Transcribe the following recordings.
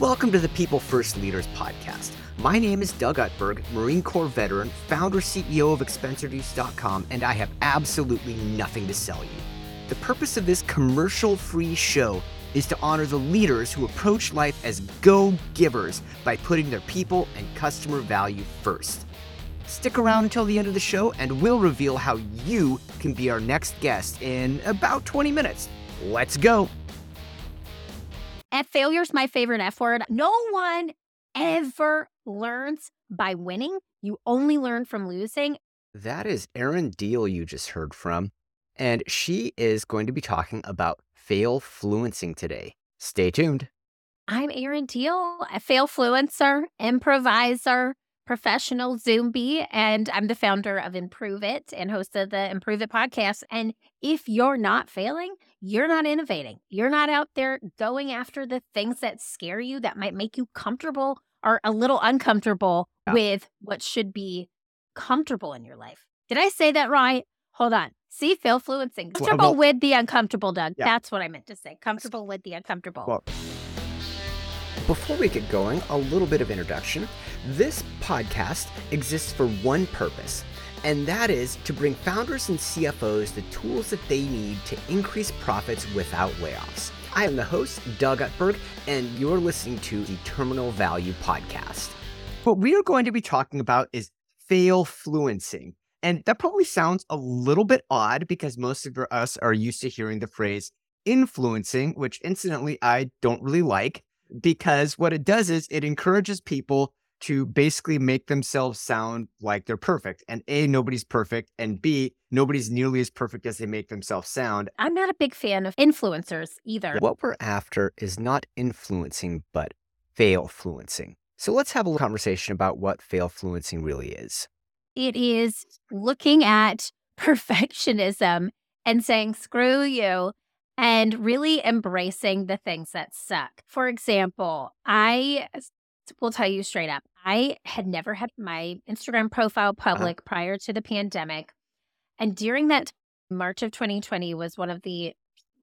Welcome to the People First Leaders podcast. My name is Doug Utberg, Marine Corps veteran, founder CEO of ExpenseReduce.com, and I have absolutely nothing to sell you. The purpose of this commercial free show is to honor the leaders who approach life as go givers by putting their people and customer value first. Stick around until the end of the show, and we'll reveal how you can be our next guest in about 20 minutes. Let's go. And failure's my favorite F word. No one ever learns by winning. You only learn from losing. That is Erin Diehl you just heard from, and she is going to be talking about fail fluencing today. Stay tuned. I'm Erin Diehl, a fail fluencer, improviser, professional Zombie, and I'm the founder of Improve It and host of the Improve It podcast. And if you're not failing, you're not innovating. You're not out there going after the things that scare you that might make you comfortable or a little uncomfortable yeah. with what should be comfortable in your life. Did I say that right? Hold on. See, fail fluencing. Comfortable well, well, with the uncomfortable, Doug. Yeah. That's what I meant to say. Comfortable with the uncomfortable. Well, before we get going, a little bit of introduction. This podcast exists for one purpose, and that is to bring founders and CFOs the tools that they need to increase profits without layoffs. I am the host, Doug Utberg, and you're listening to the Terminal Value Podcast. What we are going to be talking about is fail fluencing. And that probably sounds a little bit odd because most of us are used to hearing the phrase influencing, which incidentally I don't really like because what it does is it encourages people to basically make themselves sound like they're perfect. And A, nobody's perfect. And B, nobody's nearly as perfect as they make themselves sound. I'm not a big fan of influencers either. What we're after is not influencing, but fail fluencing. So let's have a little conversation about what fail fluencing really is. It is looking at perfectionism and saying, screw you, and really embracing the things that suck. For example, I will tell you straight up, I had never had my Instagram profile uh-huh. public uh-huh. prior to the pandemic. And during that March of 2020 was one of the,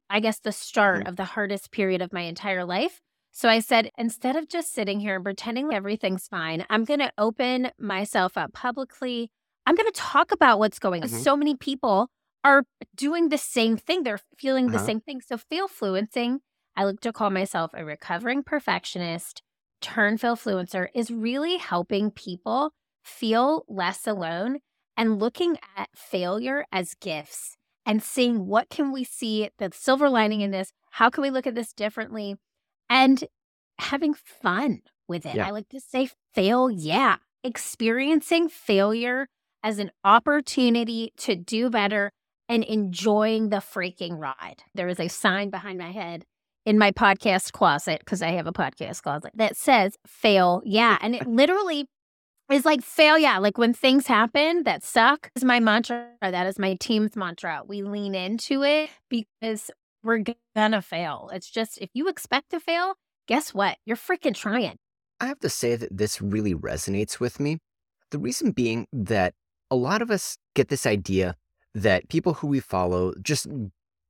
I guess, the start mm-hmm. of the hardest period of my entire life. So I said, instead of just sitting here and pretending everything's fine, I'm going to open myself up publicly. I'm going to talk about what's going on. Mm-hmm. So many people are doing the same thing. They're feeling uh-huh. the same thing. So fail fluencing, I like to call myself a recovering perfectionist, turn fail fluencer, is really helping people feel less alone and looking at failure as gifts and seeing what can we see the silver lining in this? How can we look at this differently? And having fun with it. Yeah. I like to say fail, yeah. Experiencing failure as an opportunity to do better and enjoying the freaking ride. There is a sign behind my head in my podcast closet, because I have a podcast closet, that says fail, yeah. And it literally is like fail, yeah. Like when things happen that suck is my mantra. That is my team's mantra. We lean into it because we're gonna fail. It's just if you expect to fail, guess what? You're freaking trying. I have to say that this really resonates with me. The reason being that a lot of us get this idea that people who we follow just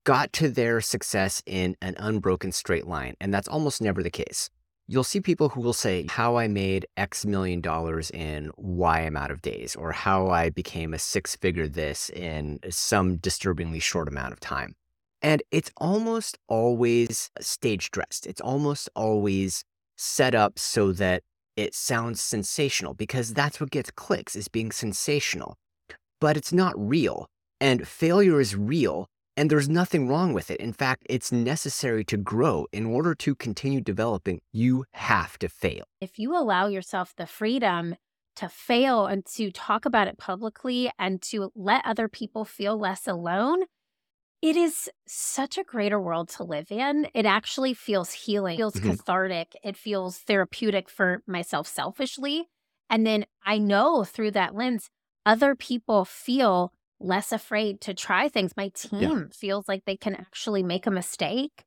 got to their success in an unbroken straight line. And that's almost never the case. You'll see people who will say how I made X million dollars in Y amount of days, or how I became a six figure this in some disturbingly short amount of time. And it's almost always stage dressed. It's almost always set up so that it sounds sensational because that's what gets clicks is being sensational. But it's not real. And failure is real, and there's nothing wrong with it. In fact, it's necessary to grow. In order to continue developing, you have to fail. If you allow yourself the freedom to fail and to talk about it publicly and to let other people feel less alone, it is such a greater world to live in. It actually feels healing, it feels mm-hmm. cathartic, it feels therapeutic for myself selfishly. And then I know through that lens, other people feel less afraid to try things. My team yeah. feels like they can actually make a mistake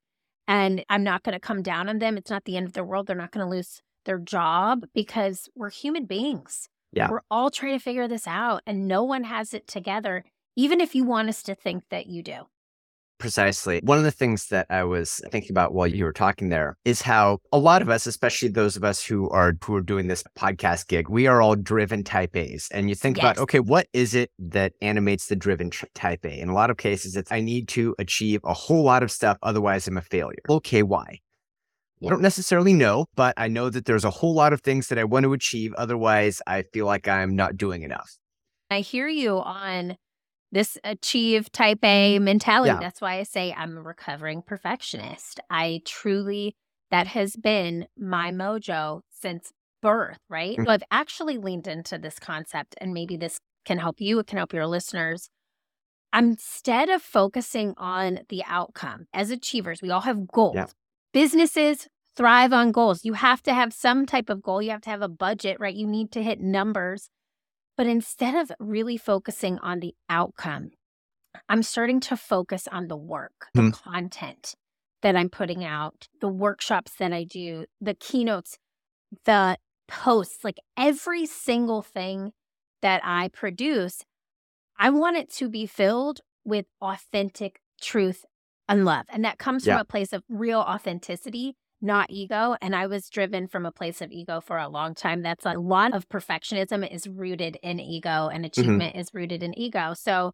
and I'm not going to come down on them. It's not the end of the world. They're not going to lose their job because we're human beings. Yeah. We're all trying to figure this out and no one has it together, even if you want us to think that you do. Precisely. One of the things that I was thinking about while you were talking there is how a lot of us, especially those of us who are who are doing this podcast gig, we are all driven type A's. And you think yes. about, okay, what is it that animates the driven type A? In a lot of cases, it's I need to achieve a whole lot of stuff, otherwise I'm a failure. Okay, why? I don't necessarily know, but I know that there's a whole lot of things that I want to achieve. Otherwise, I feel like I'm not doing enough. I hear you on this achieve type A mentality. Yeah. That's why I say I'm a recovering perfectionist. I truly, that has been my mojo since birth, right? Mm-hmm. So I've actually leaned into this concept, and maybe this can help you, it can help your listeners. Instead of focusing on the outcome as achievers, we all have goals. Yeah. Businesses thrive on goals. You have to have some type of goal. You have to have a budget, right? You need to hit numbers. But instead of really focusing on the outcome, I'm starting to focus on the work, the mm. content that I'm putting out, the workshops that I do, the keynotes, the posts, like every single thing that I produce, I want it to be filled with authentic truth and love. And that comes yeah. from a place of real authenticity not ego. And I was driven from a place of ego for a long time. That's a lot of perfectionism is rooted in ego and mm-hmm. achievement mm-hmm. is rooted in ego. So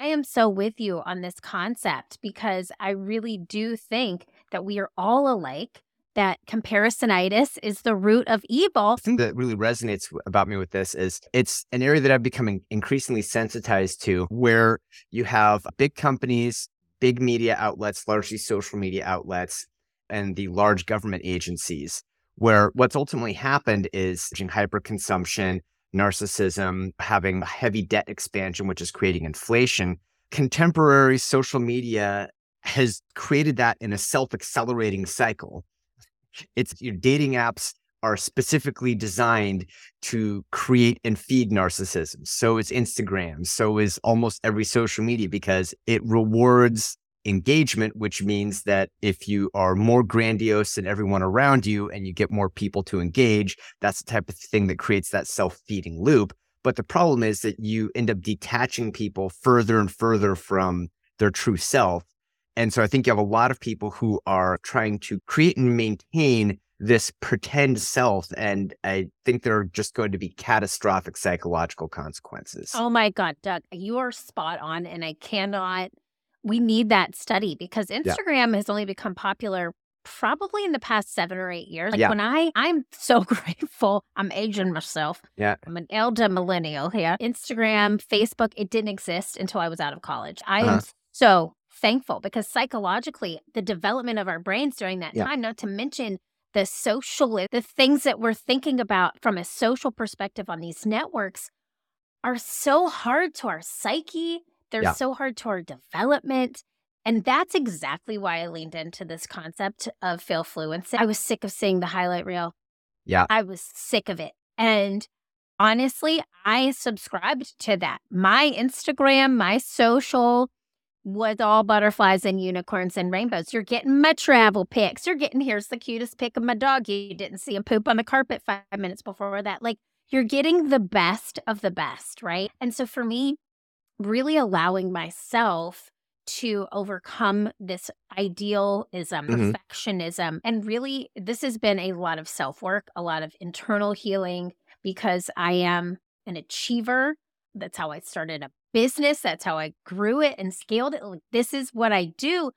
I am so with you on this concept because I really do think that we are all alike. That comparisonitis is the root of evil. The thing that really resonates about me with this is it's an area that I've become increasingly sensitized to where you have big companies, big media outlets, largely social media outlets, and the large government agencies, where what's ultimately happened is hyperconsumption, narcissism, having heavy debt expansion, which is creating inflation. Contemporary social media has created that in a self accelerating cycle. It's your dating apps are specifically designed to create and feed narcissism. So is Instagram. So is almost every social media because it rewards engagement, which means that if you are more grandiose than everyone around you and you get more people to engage, that's the type of thing that creates that self feeding loop. But the problem is that you end up detaching people further and further from their true self. And so I think you have a lot of people who are trying to create and maintain this pretend self. And I think there are just going to be catastrophic psychological consequences. Oh my God, Doug, you are spot on. And I cannot we need that study because Instagram yeah. has only become popular probably in the past seven or eight years. Like yeah. when I, I'm so grateful. I'm aging myself. Yeah. I'm an elder millennial here. Instagram, Facebook, it didn't exist until I was out of college. I uh-huh. am so thankful because psychologically, the development of our brains during that yeah. time, not to mention the social, the things that we're thinking about from a social perspective on these networks are so hard to our psyche they're yeah. so hard to our development. And that's exactly why I leaned into this concept of fail fluency. I was sick of seeing the highlight reel. Yeah. I was sick of it. And honestly, I subscribed to that. My Instagram, my social was all butterflies and unicorns and rainbows. You're getting my travel pics. You're getting here's the cutest pic of my dog. You didn't see him poop on the carpet five minutes before that. Like you're getting the best of the best, right? And so for me, really allowing myself to overcome this idealism, mm-hmm. perfectionism. And really, this has been a lot of self work, a lot of internal healing because I am an achiever. That's how I started a business. That's how I grew it and scaled it. Like, this is what I do.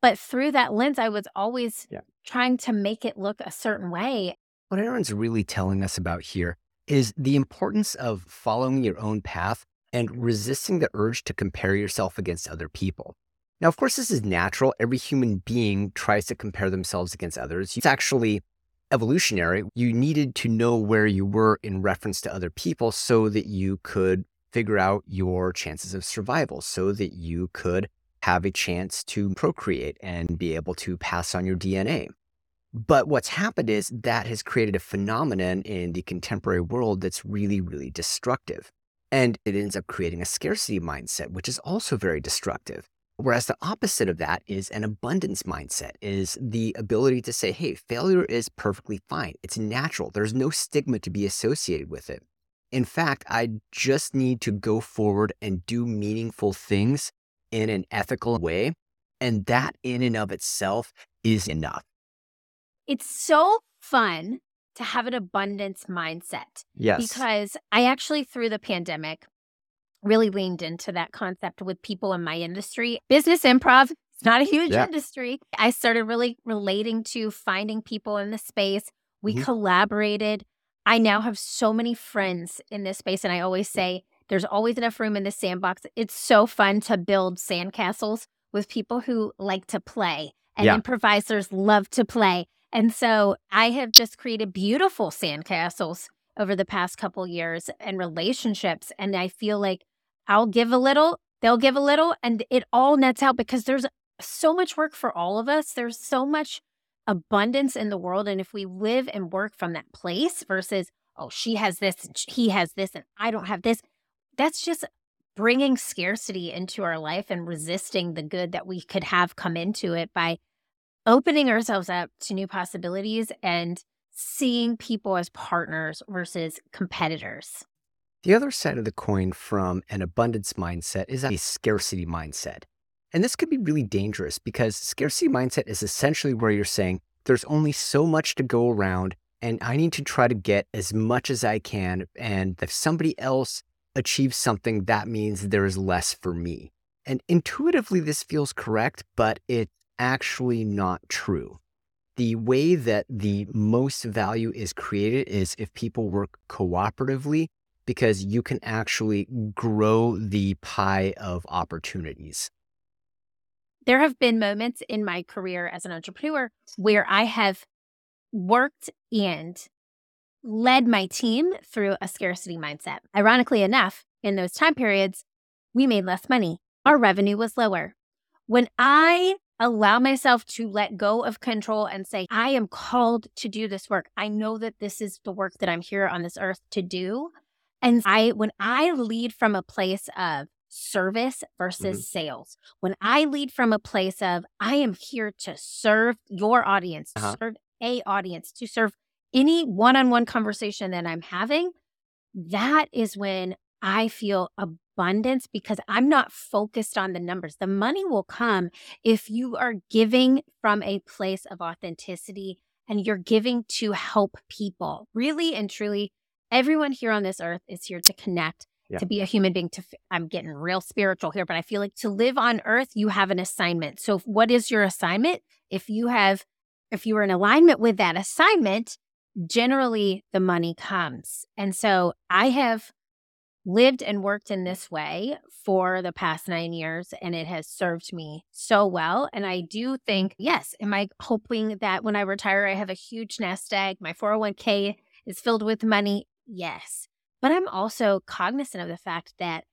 But through that lens, I was always yeah. trying to make it look a certain way. What Erin's really telling us about here is the importance of following your own path and resisting the urge to compare yourself against other people. Now, of course, this is natural. Every human being tries to compare themselves against others. It's actually evolutionary. You needed to know where you were in reference to other people so that you could figure out your chances of survival, so that you could have a chance to procreate and be able to pass on your DNA. But what's happened is that has created a phenomenon in the contemporary world that's really, really destructive. And it ends up creating a scarcity mindset, which is also very destructive. Whereas the opposite of that is an abundance mindset, is the ability to say, hey, failure is perfectly fine. It's natural. There's no stigma to be associated with it. In fact, I just need to go forward and do meaningful things in an ethical way. And that in and of itself is enough. It's so fun to have an abundance mindset. Yes. Because I actually, through the pandemic, really leaned into that concept with people in my industry. Business improv, it's not a huge Yeah. industry. I started really relating to finding people in the space. We Mhm. collaborated. I now have so many friends in this space. And I always say, there's always enough room in the sandbox. It's so fun to build sandcastles with people who like to play and Yeah. improvisers love to play. And so I have just created beautiful sandcastles over the past couple years and relationships. And I feel like I'll give a little, they'll give a little, and it all nets out because there's so much work for all of us. There's so much abundance in the world. And if we live and work from that place versus, oh, she has this, he has this, and I don't have this, that's just bringing scarcity into our life and resisting the good that we could have come into it by opening ourselves up to new possibilities and seeing people as partners versus competitors. The other side of the coin from an abundance mindset is a scarcity mindset. And this could be really dangerous because scarcity mindset is essentially where you're saying there's only so much to go around and I need to try to get as much as I can. And if somebody else achieves something, that means there is less for me. And intuitively, this feels correct, but it's actually not true. The way that the most value is created is if people work cooperatively because you can actually grow the pie of opportunities. There have been moments in my career as an entrepreneur where I have worked and led my team through a scarcity mindset. Ironically enough, in those time periods, we made less money. Our revenue was lower. When I allow myself to let go of control and say, I am called to do this work, I know that this is the work that I'm here on this earth to do. And I, when I lead from a place of service versus sales, when I lead from a place of, I am here to serve your audience, Uh-huh. serve a audience, to serve any one on one conversation that I'm having, that is when I feel abundance because I'm not focused on the numbers. The money will come if you are giving from a place of authenticity and you're giving to help people. Really and truly, everyone here on this earth is here to connect. Yeah. To be a human being, to f- I'm getting real spiritual here, but I feel like to live on earth, you have an assignment. So, what is your assignment? If you have, if you are in alignment with that assignment, generally the money comes. And so I have lived and worked in this way for the past nine years, and it has served me so well. And I do think, yes, am I hoping that when I retire, I have a huge nest egg? My 401k is filled with money? Yes. But I'm also cognizant of the fact that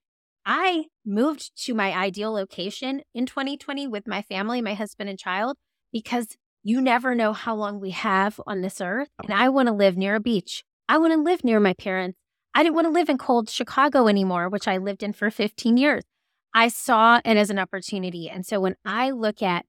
I moved to my ideal location in 2020 with my family, my husband and child, because you never know how long we have on this earth. And I want to live near a beach. I want to live near my parents. I didn't want to live in cold Chicago anymore, which I lived in for 15 years. I saw it as an opportunity. And so when I look at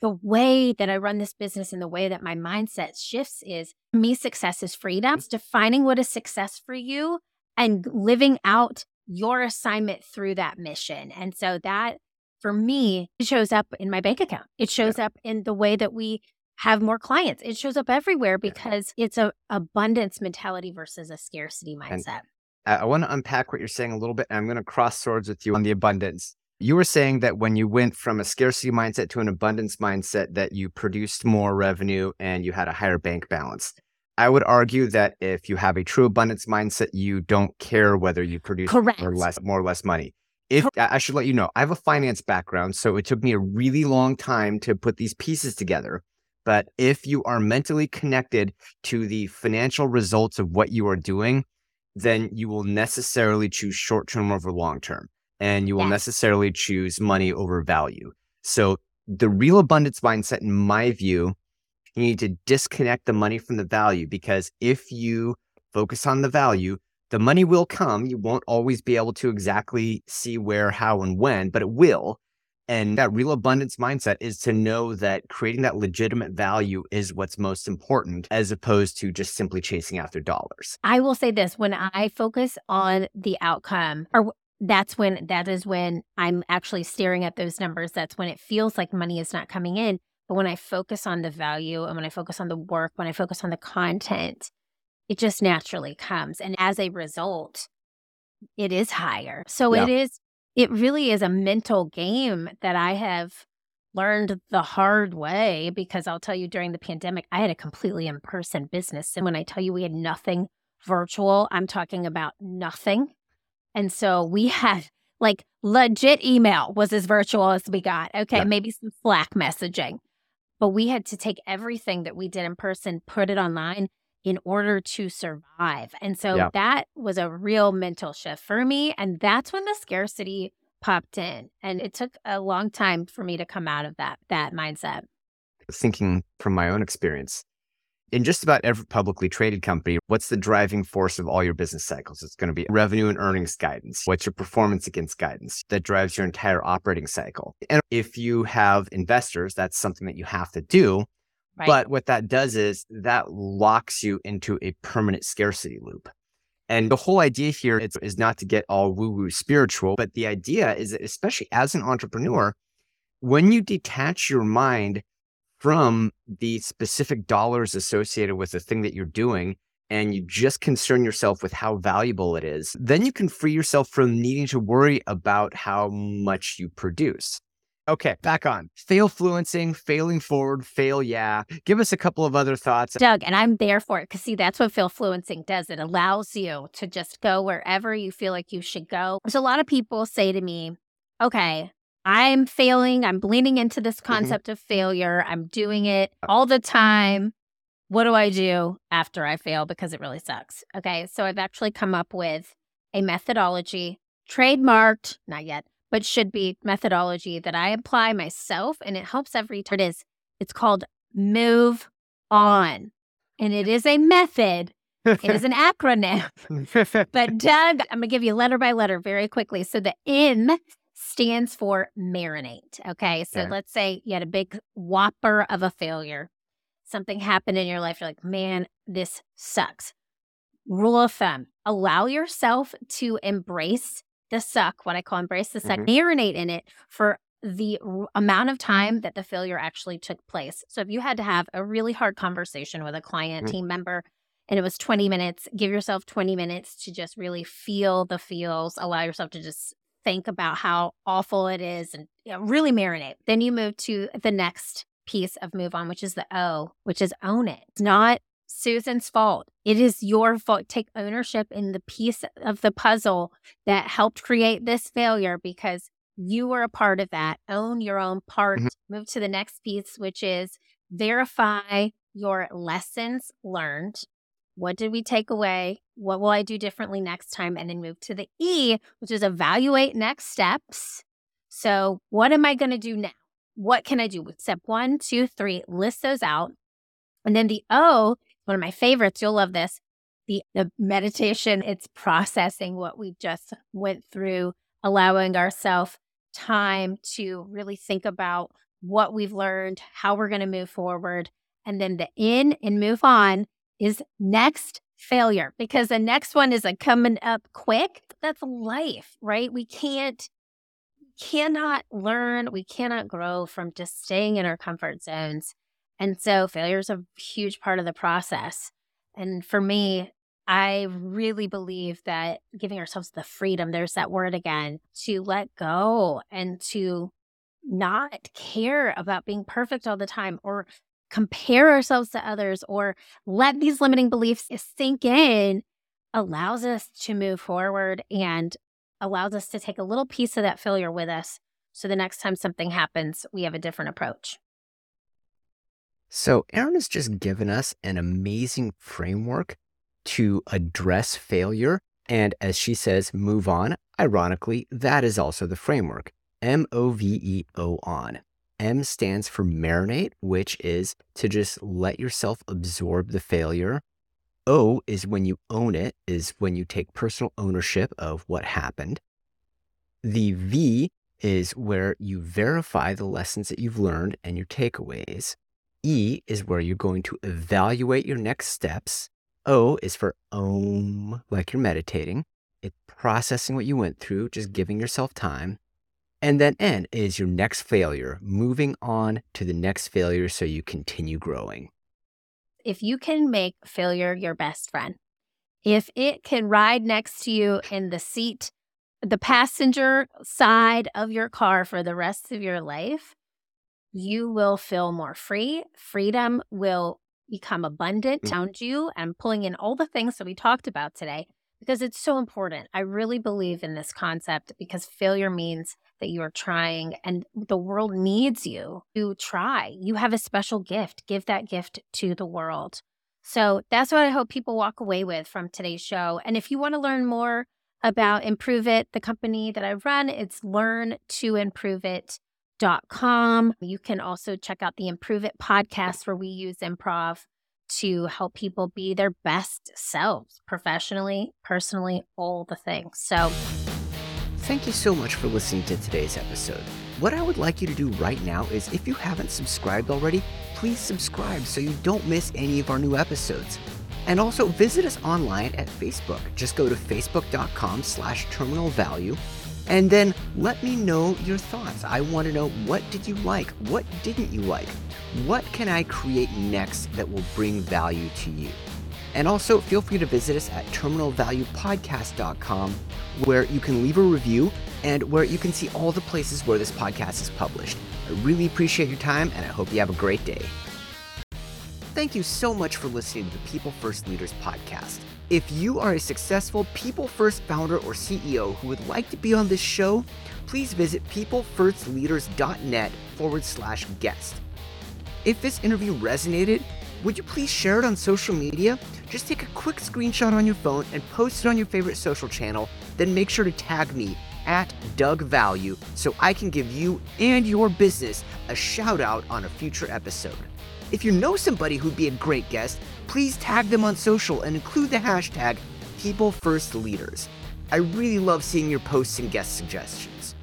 the way that I run this business and the way that my mindset shifts is me, success is freedom. It's defining what is success for you and living out your assignment through that mission. And so that for me, it shows up in my bank account. It shows up in the way that we have more clients. It shows up everywhere because it's a abundance mentality versus a scarcity mindset. I, I want to unpack what you're saying a little bit, and I'm going to cross swords with you on the abundance. You were saying that when you went from a scarcity mindset to an abundance mindset, that you produced more revenue and you had a higher bank balance. I would argue that if you have a true abundance mindset, you don't care whether you produce Correct. more or less, more or less money. If I should let you know, I have a finance background, so it took me a really long time to put these pieces together. But if you are mentally connected to the financial results of what you are doing, then you will necessarily choose short term over long term, and you will necessarily choose money over value. So, the real abundance mindset, in my view, you need to disconnect the money from the value because if you focus on the value, the money will come. You won't always be able to exactly see where, how, and when, but it will. And that real abundance mindset is to know that creating that legitimate value is what's most important as opposed to just simply chasing after dollars. I will say this when I focus on the outcome or that's when that is when I'm actually staring at those numbers. That's when it feels like money is not coming in. But when I focus on the value and when I focus on the work, when I focus on the content, it just naturally comes. And as a result, it is higher. So Yeah. it is, it really is a mental game that I have learned the hard way because I'll tell you during the pandemic, I had a completely in person business. And when I tell you we had nothing virtual, I'm talking about nothing. And so we had like legit email was as virtual as we got. Okay, Yeah. maybe some Slack messaging. But we had to take everything that we did in person, put it online in order to survive. And so Yeah. that was a real mental shift for me. And that's when the scarcity popped in. And it took a long time for me to come out of that that mindset. Thinking from my own experience, in just about every publicly traded company, what's the driving force of all your business cycles? It's going to be revenue and earnings guidance. What's your performance against guidance that drives your entire operating cycle? And if you have investors, that's something that you have to do. Right. But what that does is that locks you into a permanent scarcity loop. And the whole idea here is, is not to get all woo woo spiritual, but the idea is that, especially as an entrepreneur, when you detach your mind from the specific dollars associated with the thing that you're doing and you just concern yourself with how valuable it is, then you can free yourself from needing to worry about how much you produce. Okay, back on. Fail fluencing, failing forward, fail yeah. Give us a couple of other thoughts. Doug, and I'm there for it because see, that's what fail Fluencing does. It allows you to just go wherever you feel like you should go. There's a lot of people say to me, okay, I'm failing. I'm leaning into this mm-hmm. concept of failure. I'm doing it uh all the time. What do I do after I fail? Because it really sucks. Okay. So I've actually come up with a methodology, trademarked, not yet, but should be methodology that I apply myself and it helps every turn. It is, it's called move on. And it is a method. It is an acronym. But Doug, I'm going to give you letter by letter very quickly. So the M stands for marinate. Okay. So Okay. let's say you had a big whopper of a failure. Something happened in your life. You're like, man, this sucks. Rule of thumb allow yourself to embrace the suck, what I call embrace the suck, Mhm. marinate in it for the r- amount of time that the failure actually took place. So if you had to have a really hard conversation with a client, Mhm. team member, and it was 20 minutes, give yourself 20 minutes to just really feel the feels, allow yourself to just think about how awful it is and you know, really marinate. Then you move to the next piece of move on, which is the O, which is own it. It's not Susan's fault. It is your fault. Take ownership in the piece of the puzzle that helped create this failure because you were a part of that. Own your own part. Mhm. Move to the next piece, which is verify your lessons learned. What did we take away? What will I do differently next time? And then move to the E, which is evaluate next steps. So, what am I going to do now? What can I do with step one, two, three? List those out. And then the O, one of my favorites, you'll love this. The, the meditation, it's processing what we just went through, allowing ourselves time to really think about what we've learned, how we're going to move forward. And then the in and move on is next failure because the next one is a coming up quick. That's life, right? We can't cannot learn, we cannot grow from just staying in our comfort zones. And so failure is a huge part of the process. And for me, I really believe that giving ourselves the freedom, there's that word again, to let go and to not care about being perfect all the time or compare ourselves to others or let these limiting beliefs sink in allows us to move forward and allows us to take a little piece of that failure with us. So the next time something happens, we have a different approach. So, Erin has just given us an amazing framework to address failure. And as she says, move on. Ironically, that is also the framework M O V E O on. M stands for marinate, which is to just let yourself absorb the failure. O is when you own it, is when you take personal ownership of what happened. The V is where you verify the lessons that you've learned and your takeaways. E is where you're going to evaluate your next steps. O is for om, like you're meditating. it's processing what you went through, just giving yourself time. And then N is your next failure, moving on to the next failure so you continue growing. If you can make failure your best friend, if it can ride next to you in the seat, the passenger side of your car for the rest of your life, you will feel more free. Freedom will become abundant Mm. around you and pulling in all the things that we talked about today because it's so important. I really believe in this concept because failure means that you are trying and the world needs you to try. You have a special gift. Give that gift to the world. So that's what I hope people walk away with from today's show. And if you want to learn more about Improve It, the company that I run, it's learntoimproveit.com. You can also check out the Improve It podcast where we use improv to help people be their best selves professionally, personally, all the things. So, Thank you so much for listening to today's episode. What I would like you to do right now is if you haven't subscribed already, please subscribe so you don't miss any of our new episodes. And also visit us online at Facebook. Just go to facebook.com slash terminal value and then let me know your thoughts. I want to know what did you like? What didn't you like? What can I create next that will bring value to you? And also, feel free to visit us at terminalvaluepodcast.com, where you can leave a review and where you can see all the places where this podcast is published. I really appreciate your time, and I hope you have a great day. Thank you so much for listening to the People First Leaders podcast. If you are a successful People First founder or CEO who would like to be on this show, please visit peoplefirstleaders.net forward slash guest. If this interview resonated, would you please share it on social media? Just take a quick screenshot on your phone and post it on your favorite social channel, then make sure to tag me at Doug Value so I can give you and your business a shout out on a future episode. If you know somebody who'd be a great guest, please tag them on social and include the hashtag PeopleFirstLeaders. I really love seeing your posts and guest suggestions.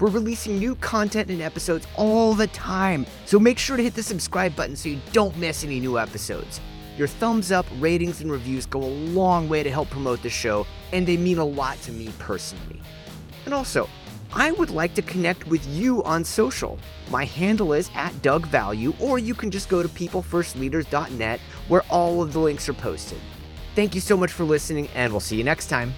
We're releasing new content and episodes all the time, so make sure to hit the subscribe button so you don't miss any new episodes. Your thumbs up, ratings, and reviews go a long way to help promote the show, and they mean a lot to me personally. And also, I would like to connect with you on social. My handle is at Doug Value, or you can just go to peoplefirstleaders.net where all of the links are posted. Thank you so much for listening, and we'll see you next time.